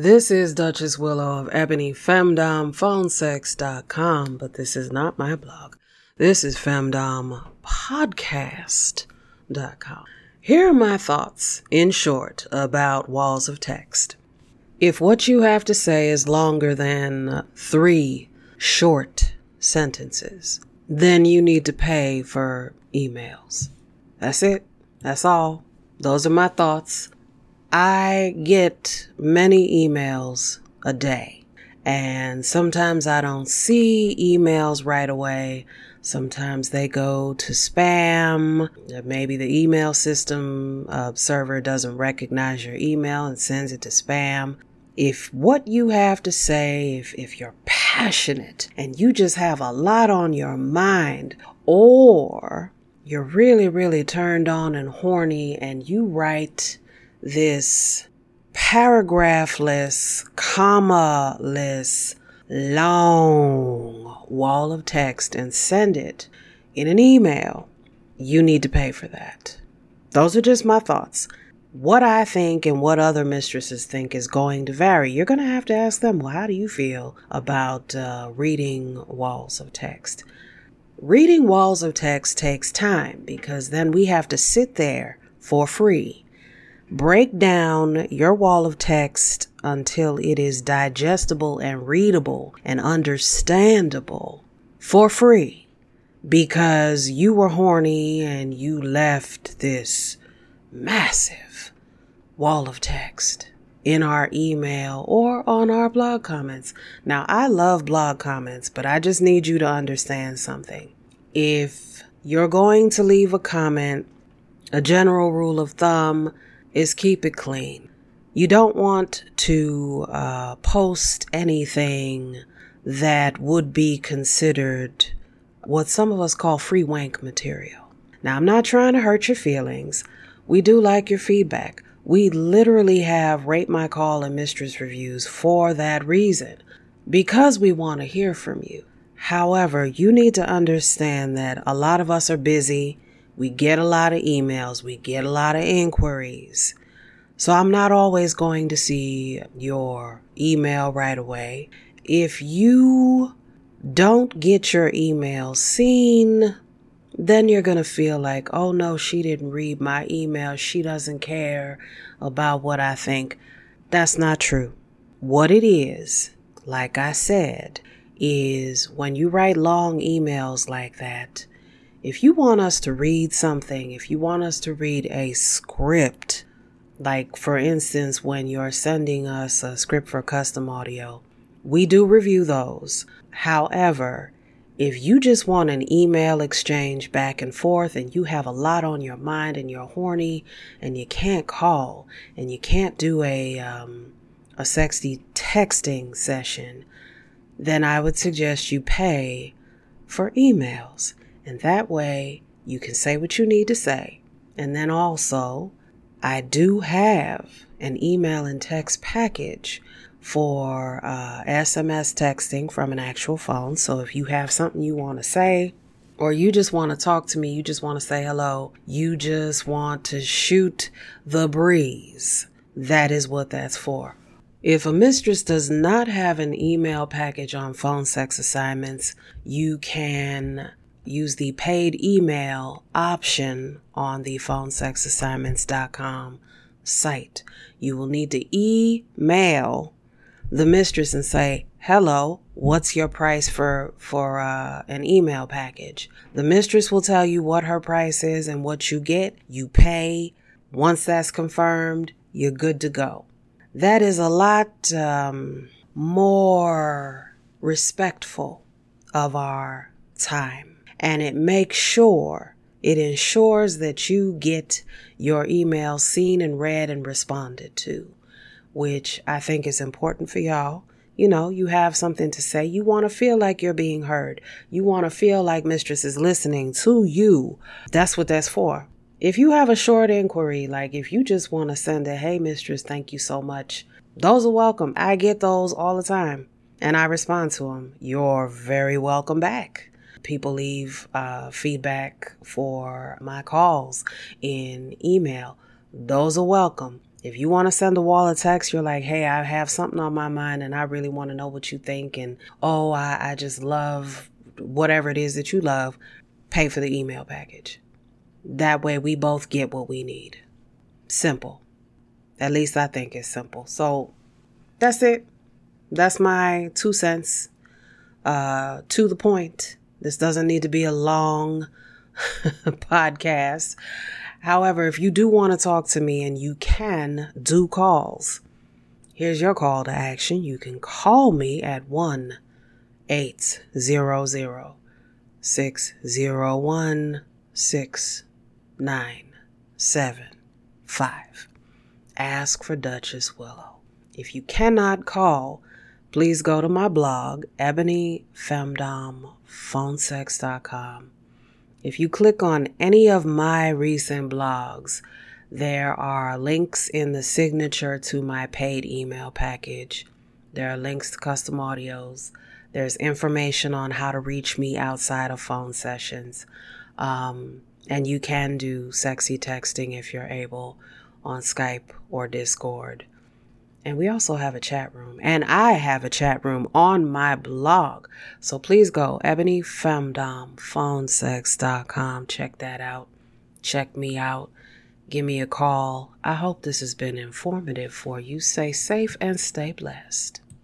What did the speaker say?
This is Duchess Willow of Ebony Femdom Phonesex.com, but this is not my blog. This is FemdomPodcast.com. Here are my thoughts, in short, about walls of text. If what you have to say is longer than three short sentences, then you need to pay for emails. That's it. That's all. Those are my thoughts. I get many emails a day, and sometimes I don't see emails right away. Sometimes they go to spam. Maybe the email system uh, server doesn't recognize your email and sends it to spam. If what you have to say, if, if you're passionate and you just have a lot on your mind, or you're really, really turned on and horny and you write this paragraphless, comma-less, long wall of text and send it in an email, you need to pay for that. Those are just my thoughts. What I think and what other mistresses think is going to vary. You're going to have to ask them, well, how do you feel about uh, reading walls of text? Reading walls of text takes time because then we have to sit there for free Break down your wall of text until it is digestible and readable and understandable for free because you were horny and you left this massive wall of text in our email or on our blog comments. Now, I love blog comments, but I just need you to understand something. If you're going to leave a comment, a general rule of thumb is keep it clean. You don't want to uh, post anything that would be considered what some of us call free wank material. Now, I'm not trying to hurt your feelings. We do like your feedback. We literally have Rate My Call and Mistress reviews for that reason, because we want to hear from you. However, you need to understand that a lot of us are busy we get a lot of emails, we get a lot of inquiries. So I'm not always going to see your email right away. If you don't get your email seen, then you're going to feel like, oh no, she didn't read my email. She doesn't care about what I think. That's not true. What it is, like I said, is when you write long emails like that, if you want us to read something, if you want us to read a script, like for instance, when you're sending us a script for custom audio, we do review those. However, if you just want an email exchange back and forth and you have a lot on your mind and you're horny and you can't call and you can't do a, um, a sexy texting session, then I would suggest you pay for emails. And that way you can say what you need to say. And then also, I do have an email and text package for uh, SMS texting from an actual phone. So if you have something you want to say, or you just want to talk to me, you just want to say hello, you just want to shoot the breeze, that is what that's for. If a mistress does not have an email package on phone sex assignments, you can use the paid email option on the phonesexassignments.com site. You will need to email the mistress and say, "Hello, what's your price for for uh, an email package?" The mistress will tell you what her price is and what you get. You pay. Once that's confirmed, you're good to go. That is a lot um, more respectful of our time and it makes sure it ensures that you get your email seen and read and responded to, which I think is important for y'all. You know, you have something to say. You want to feel like you're being heard. You want to feel like mistress is listening to you. That's what that's for. If you have a short inquiry, like if you just want to send a, hey, mistress, thank you so much, those are welcome. I get those all the time and I respond to them. You're very welcome back. People leave uh, feedback for my calls in email. Those are welcome. If you want to send a wall of text, you're like, hey, I have something on my mind and I really want to know what you think. And oh, I, I just love whatever it is that you love. Pay for the email package. That way we both get what we need. Simple. At least I think it's simple. So that's it. That's my two cents. Uh, to the point. This doesn't need to be a long podcast. However, if you do want to talk to me and you can do calls, here's your call to action. You can call me at 1 800 601 6975. Ask for Duchess Willow. If you cannot call, please go to my blog, ebonyfemdomphonesex.com if you click on any of my recent blogs, there are links in the signature to my paid email package. There are links to custom audios. There's information on how to reach me outside of phone sessions. Um, and you can do sexy texting if you're able on Skype or Discord. And we also have a chat room. And I have a chat room on my blog. So please go ebonyfemdomphonesex.com. Check that out. Check me out. Give me a call. I hope this has been informative for you. Stay safe and stay blessed.